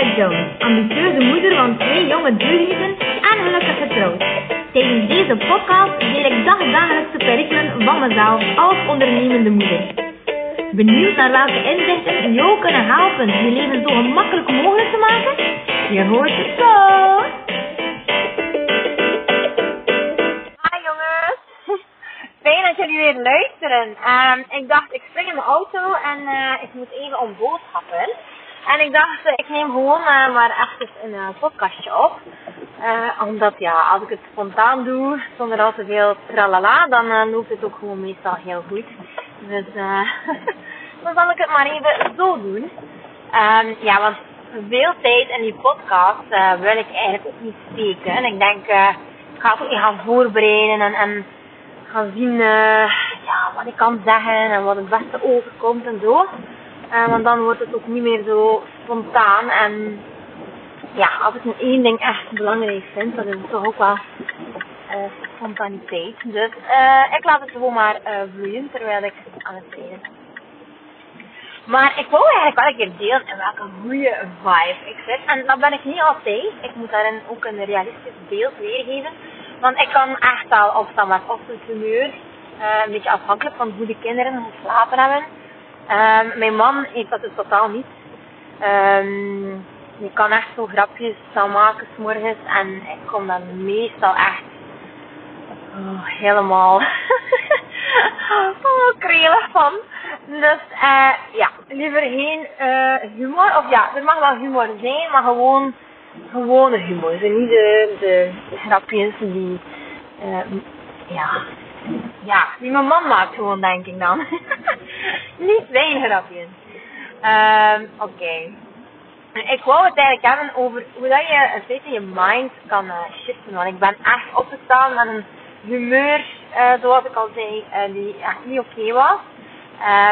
Ambitieuze moeder van twee jonge deugnieten en gelukkig getrouwd. Tijdens deze podcast deel ik dagdagelijkse perikelen van mezelf als ondernemende moeder. Benieuwd naar welke inzichten jou kunnen helpen je leven zo gemakkelijk mogelijk te maken? Je hoort het zo! Hi jongens, fijn dat jullie weer luisteren. Ehm, ik dacht, ik spring in mijn auto en eh, ik moet even om boodschappen. En ik dacht, ik neem gewoon eh, maar even een eh, podcastje op. Eh, omdat ja, als ik het spontaan doe, zonder al te veel tralala, dan loopt het ook gewoon meestal heel goed. Dus dan zal ik het maar even zo doen. Ehm, ja, want veel tijd in die podcast wil ik eigenlijk ook niet steken. En ik denk, ik ga het ook niet gaan voorbereiden en, en gaan zien ja, wat ik kan zeggen en wat het beste overkomt en zo. Eh, want dan wordt het ook niet meer zo spontaan. En ja, als ik nu één ding echt belangrijk vind, dan is het toch ook wel eh, spontaniteit. Dus eh, ik laat het gewoon maar vloeien terwijl ik aan het rijden. Maar ik wou eigenlijk wel een keer delen in welke goede vibe ik zit. En dat ben ik niet altijd. Ik moet daarin ook een realistisch beeld weergeven. Want ik kan echt wel opstaan met ochtendhumeur. Uh, een beetje afhankelijk van hoe de kinderen geslapen hebben. Um, mijn man heeft dat dus totaal niet. Um, je kan echt zo grapjes staan maken s'morgens. En ik kom dan meestal echt oh, helemaal oh, van. Dus uh, ja, liever geen uh, humor. Of ja, er mag wel humor zijn, maar gewoon gewone humor. Dus niet de, de grapjes die, uh, ja, ja, die mijn man maakt gewoon, denk ik dan. niet zijn grapjes. Um, Oké. Ik wou het eigenlijk hebben over hoe dat je een beetje je mind kan uh, shiften. Want ik ben echt opgestaan met een humeur, uh, zoals ik al zei, uh, die echt niet oké was.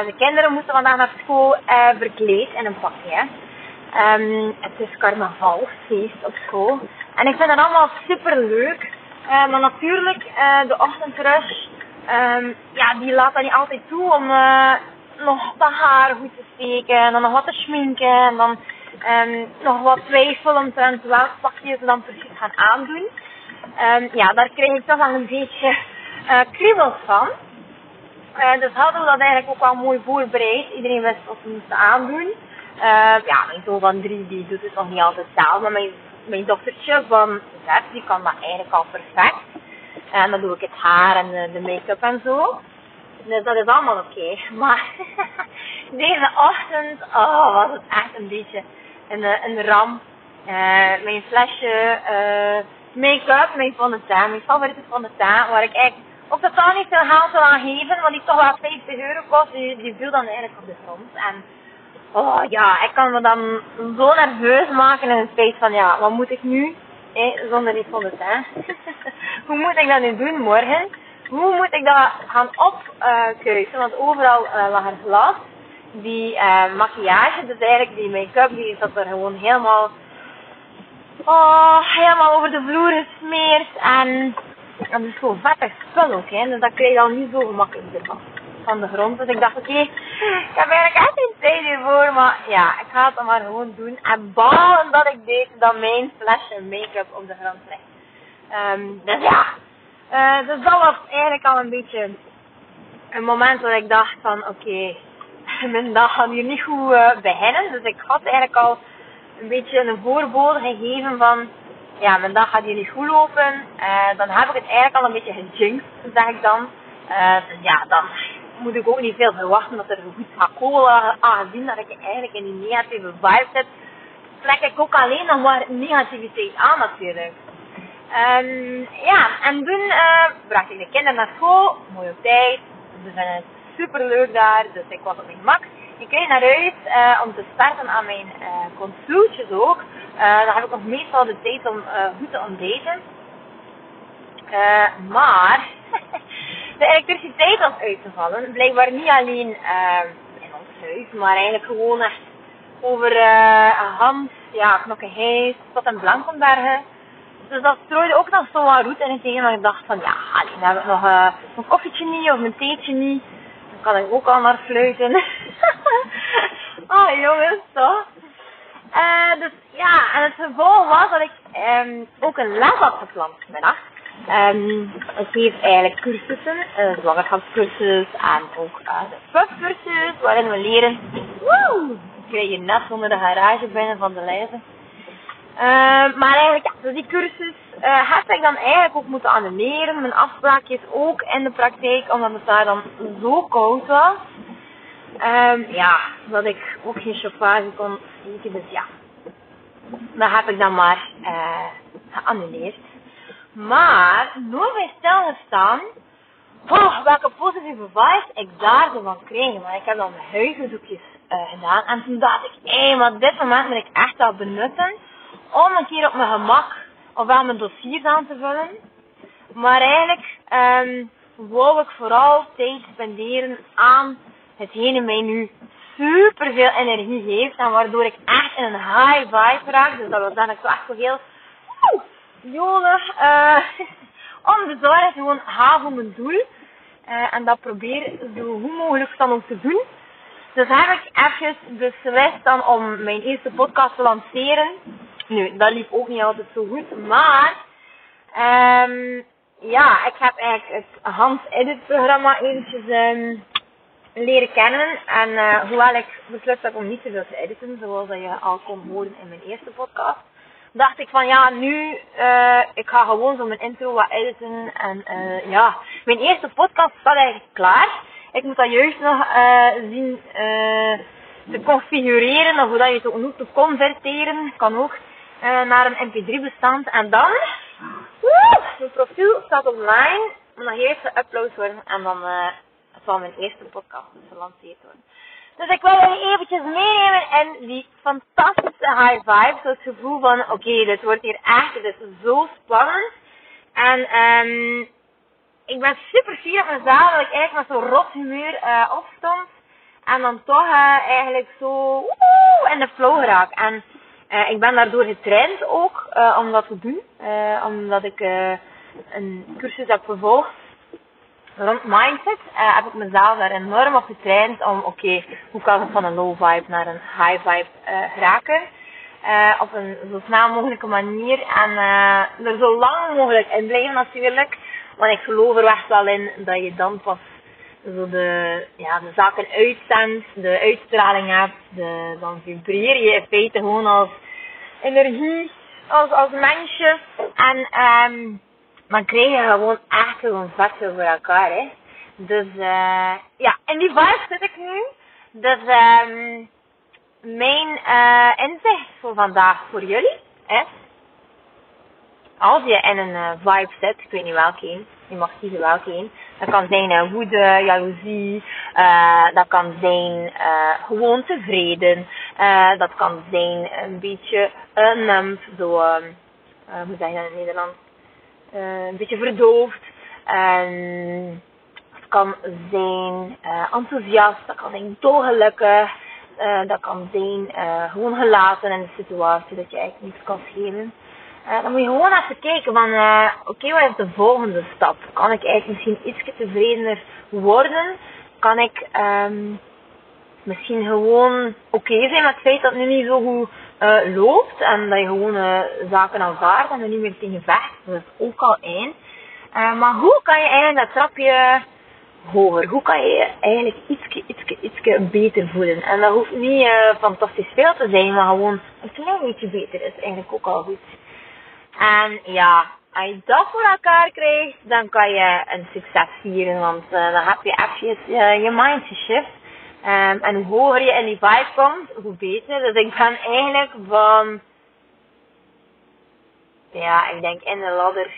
De kinderen moesten vandaag naar school verkleed in een pakje. Um, het is carnavalsfeest op school. En ik vind het allemaal super leuk. Maar natuurlijk, de ochtendrush, um, ja, die laat dat niet altijd toe om nog de haar goed te steken. En dan nog wat te schminken. En dan um, nog wat twijfel omtrent welk pakje ze dan precies gaan aandoen. ja, daar krijg ik toch wel een beetje kriebels van. Uh, dus hadden we dat eigenlijk ook wel mooi voorbereid. Iedereen wist wat ze moesten aandoen. Uh, ja, mijn zoon van drie die doet het nog niet altijd zelf. Maar mijn, mijn dochtertje van zes die kan dat eigenlijk al perfect. En dan doe ik het haar en de, de make-up en zo. Dus dat is allemaal oké. Maar deze ochtend oh, was het echt een beetje een, een ramp. Uh, mijn flesje make-up, mijn fondateur, mijn favoriete fondateur, waar ik echt ook totaal niet veel geld wil aan geven, want die toch wel 50 euro kost, die, die viel dan eigenlijk op de grond. En oh ja, ik kan me dan zo nerveus maken in het feit van ja, wat moet ik nu? Eh, zonder die fondateur. Hoe moet ik dat nu doen morgen? Hoe moet ik dat gaan opkuisen? Want overal uh, lag er glas. Die uh, maquillage, dus eigenlijk die make-up, die zat er gewoon helemaal, oh, helemaal over de vloer gesmeerd. En en dat is gewoon vettig spul ook, hè. Dus dat krijg je al niet zo gemakkelijk ervan. Van de grond. Dus ik dacht, oké, ik heb eigenlijk echt geen tijd hiervoor. Maar ja, ik ga het dan maar gewoon doen. En balen dat ik deed dat mijn flesje make-up op de grond ligt. Um, dus ja, uh, dus dat was eigenlijk al een beetje een moment waar ik dacht van, oké, mijn dag gaat hier niet goed uh, beginnen. Dus ik had eigenlijk al een beetje een voorbode gegeven van ja, mijn dag gaat hier niet goed lopen. Uh, dan heb ik het eigenlijk al een beetje gejinxed, zeg ik dan. Dus ja, dan moet ik ook niet veel verwachten dat er goed gaat komen. Aangezien dat ik eigenlijk in die negatieve vibe zit, trek ik ook alleen nog maar negativiteit aan natuurlijk. Um, ja, en toen uh, bracht ik de kinderen naar school, mooi op tijd. Ze vinden het super leuk daar, dus ik was op mijn gemak. Ik reed naar huis uh, om te starten aan mijn uh, consultjes ook. Uh, dan heb ik nog meestal de tijd om uh, goed te ontbijten. Uh, maar de elektriciteit was uitgevallen. Blijkbaar niet alleen in ons huis, maar eigenlijk gewoon echt over Hans, ja, Knokkenhuis tot en Blankenbergen. Dus dat strooide ook nog zo wat roet in het tegen. Ik dacht van ja, alleen heb ik nog een koffietje niet of een theetje niet. Dan kan ik ook al naar fluiten. oh jongens, toch? Eh, dus ja, en het gevolg was dat ik ehm, ook een les had gepland vanmiddag. Ehm ik geef eigenlijk cursussen, een zwangerschapscursus en ook uh, de puffcursus, waarin we leren. Woe! Ik krijg je net onder de garage binnen van de lijzen. Ehm, maar eigenlijk, ja, dus die cursus eh, heb ik dan eigenlijk ook moeten annuleren. Mijn afspraakjes ook in de praktijk, omdat het daar dan zo koud was. Ehm, ja, dat ik ook geen chauffage kon steken. Dus ja, dat heb ik dan maar eh geannuleerd. Maar nooit bij stilgestaan oh, welke positieve vibes ik daar zo van kreeg. Maar ik heb dan mijn huizenzoekjes eh gedaan. En toen dacht ik, hé, maar dit moment moet ik echt wel benutten om een keer op mijn gemak ofwel mijn dossiers aan te vullen. Maar eigenlijk ehm wou ik vooral tijd spenderen aan hetgene mij nu super veel energie geeft. En waardoor ik echt in een high vibe raak. Dus dat was dan ik echt zo heel jolig. eh onbezorgd gewoon ga voor mijn doel. Eh, en dat probeer zo goed mogelijk dan ook te doen. Dus heb ik even beslist dan om mijn eerste podcast te lanceren. Nu, dat liep ook niet altijd zo goed, maar ehm ja, ik heb eigenlijk het Hans Edit programma eventjes ehm leren kennen. En eh, hoewel ik besloten heb om niet te veel te editen, zoals dat je al kon horen in mijn eerste podcast, dacht ik van ja, nu, eh ik ga gewoon zo mijn intro wat editen. En eh ja, mijn eerste podcast staat eigenlijk klaar. Ik moet dat juist nog zien te configureren, of hoe dat je het ook te converteren. Kan ook eh, naar een mp3 bestand. En dan, woe, mijn profiel staat online, moet nog eerst geüpload worden en dan eh zal mijn eerste podcast dus gelanceerd worden. Dus ik wil jullie eventjes meenemen in die fantastische high vibe. Zo het gevoel van, oké, dit wordt hier echt, dit is zo spannend. En ehm ik ben super fier op mezelf dat ik eigenlijk met zo'n rot humeur eh opstond. En dan toch eigenlijk zo woe, in de flow geraak. En eh, ik ben daardoor getraind ook eh, om dat te doen. Eh, omdat ik een cursus heb gevolgd rond mindset. heb ik mezelf daar enorm op getraind om, oké, hoe kan ik van een low vibe naar een high vibe. Eh, op een zo snel mogelijke manier en er zo lang mogelijk in blijven natuurlijk. Want ik geloof er echt wel in dat je dan pas zo de, ja, de zaken uitzendt, de uitstraling hebt, de, dan vibreer je in feite gewoon als energie, als, als mensje. En ehm dan krijg je gewoon echt gewoon vet veel voor elkaar, hè. Dus eh ja, in die vibe zit ik nu. Dus ehm mijn eh inzicht voor vandaag voor jullie is, als je in een eh, vibe zit, ik weet niet welke je mag kiezen welke dat kan zijn eh, woede, jaloezie, eh dat kan zijn eh gewoon tevreden, dat kan zijn een beetje uh, numb, zo, ehm, eh, hoe zeg je dat in het Nederlands? Een beetje verdoofd. En het kan zijn enthousiast, dat kan zijn dolgelukkig, dat kan zijn gewoon gelaten in de situatie, dat je eigenlijk niets kan schelen. Eh, dan moet je gewoon even kijken van, eh, oké, wat is de volgende stap? Kan ik eigenlijk misschien iets tevredener worden? Kan ik ehm misschien gewoon oké zijn met het feit dat het nu niet zo goed eh, loopt en dat je gewoon zaken aanvaardt en er niet meer tegen vecht. Dat is ook al één. Maar hoe kan je eigenlijk dat trapje hoger? Hoe kan je je eigenlijk ietske, ietske, ietske beter voelen? En dat hoeft niet fantastisch veel te zijn, maar gewoon een klein beetje beter is eigenlijk ook al goed. En ja, als je dat voor elkaar krijgt, dan kan je een succes vieren, want eh, dan heb je even je, je mind geshift. Ehm, en hoe hoger je in die vibe komt, hoe beter. Dus ik ben eigenlijk van, ja, ik denk in de ladder,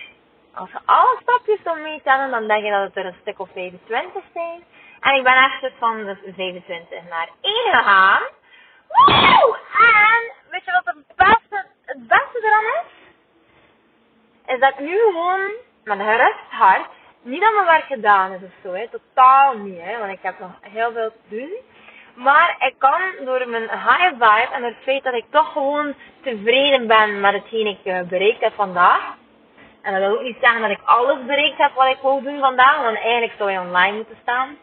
als we alle stapjes zo meetellen, dan denk je dat het er een stuk of 25 zijn. En ik ben echt van de 25 naar 1 gegaan. Woe! En weet je wat het beste, het beste eraan is? Is dat nu gewoon een gerust hart, niet dat mijn werk gedaan is of zo, hè, totaal niet, hè, want ik heb nog heel veel te doen. Maar ik kan door mijn high vibe en het feit dat ik toch gewoon tevreden ben met hetgeen ik eh, bereikt heb vandaag. En dat wil ook niet zeggen dat ik alles bereikt heb wat ik wou doen vandaag, want eigenlijk zou je online moeten staan.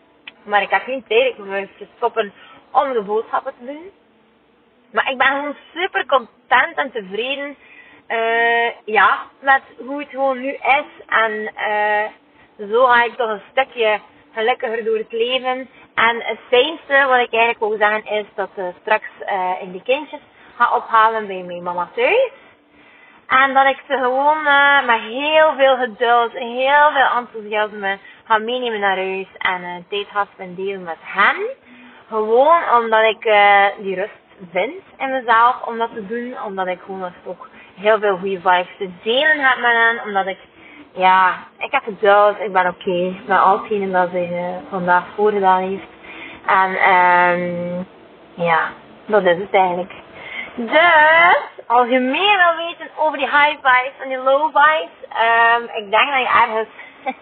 Maar ik heb geen tijd, ik moet even stoppen om de boodschappen te doen. Maar ik ben gewoon super content en tevreden eh ja, met hoe het gewoon nu is. En eh zo ga ik toch een stukje gelukkiger door het leven. En het fijnste wat ik eigenlijk wil zeggen is dat eh, straks ik die kindjes ga ophalen bij mijn mama thuis. En dat ik ze gewoon met heel veel geduld en heel veel enthousiasme ga meenemen naar huis en tijd ga spenderen met hen. Gewoon omdat ik die rust vind in mezelf om dat te doen. Omdat ik gewoon ook heel veel goede vibes te delen heb met hen. Omdat ik, ja, ik heb geduld, ik ben oké met al hetgene dat ze eh, vandaag voorgedaan heeft. En ehm ja, dat is het eigenlijk. Dus, als je meer wil weten over die high vibes en die low vibes, ehm ik denk dat je ergens,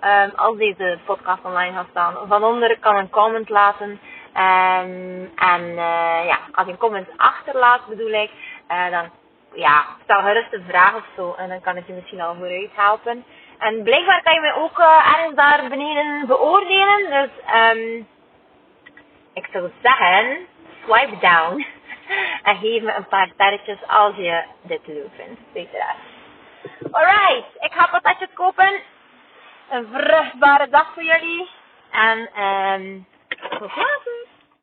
ehm als deze podcast online gaat staan, van onder kan een comment laten. Ehm en eh, ja, als je een comment achterlaat bedoel ik, eh, dan ja, stel gerust een vraag of zo en dan kan ik je misschien al vooruit helpen. En blijkbaar kan je mij ook eh, ergens daar beneden beoordelen, dus ehm ik zou zeggen, swipe down. En geef me een paar sterretjes als je dit leuk vindt. Uiteraard. Alright, ik ga patatjes kopen. Een vruchtbare dag voor jullie. En ehm tot later.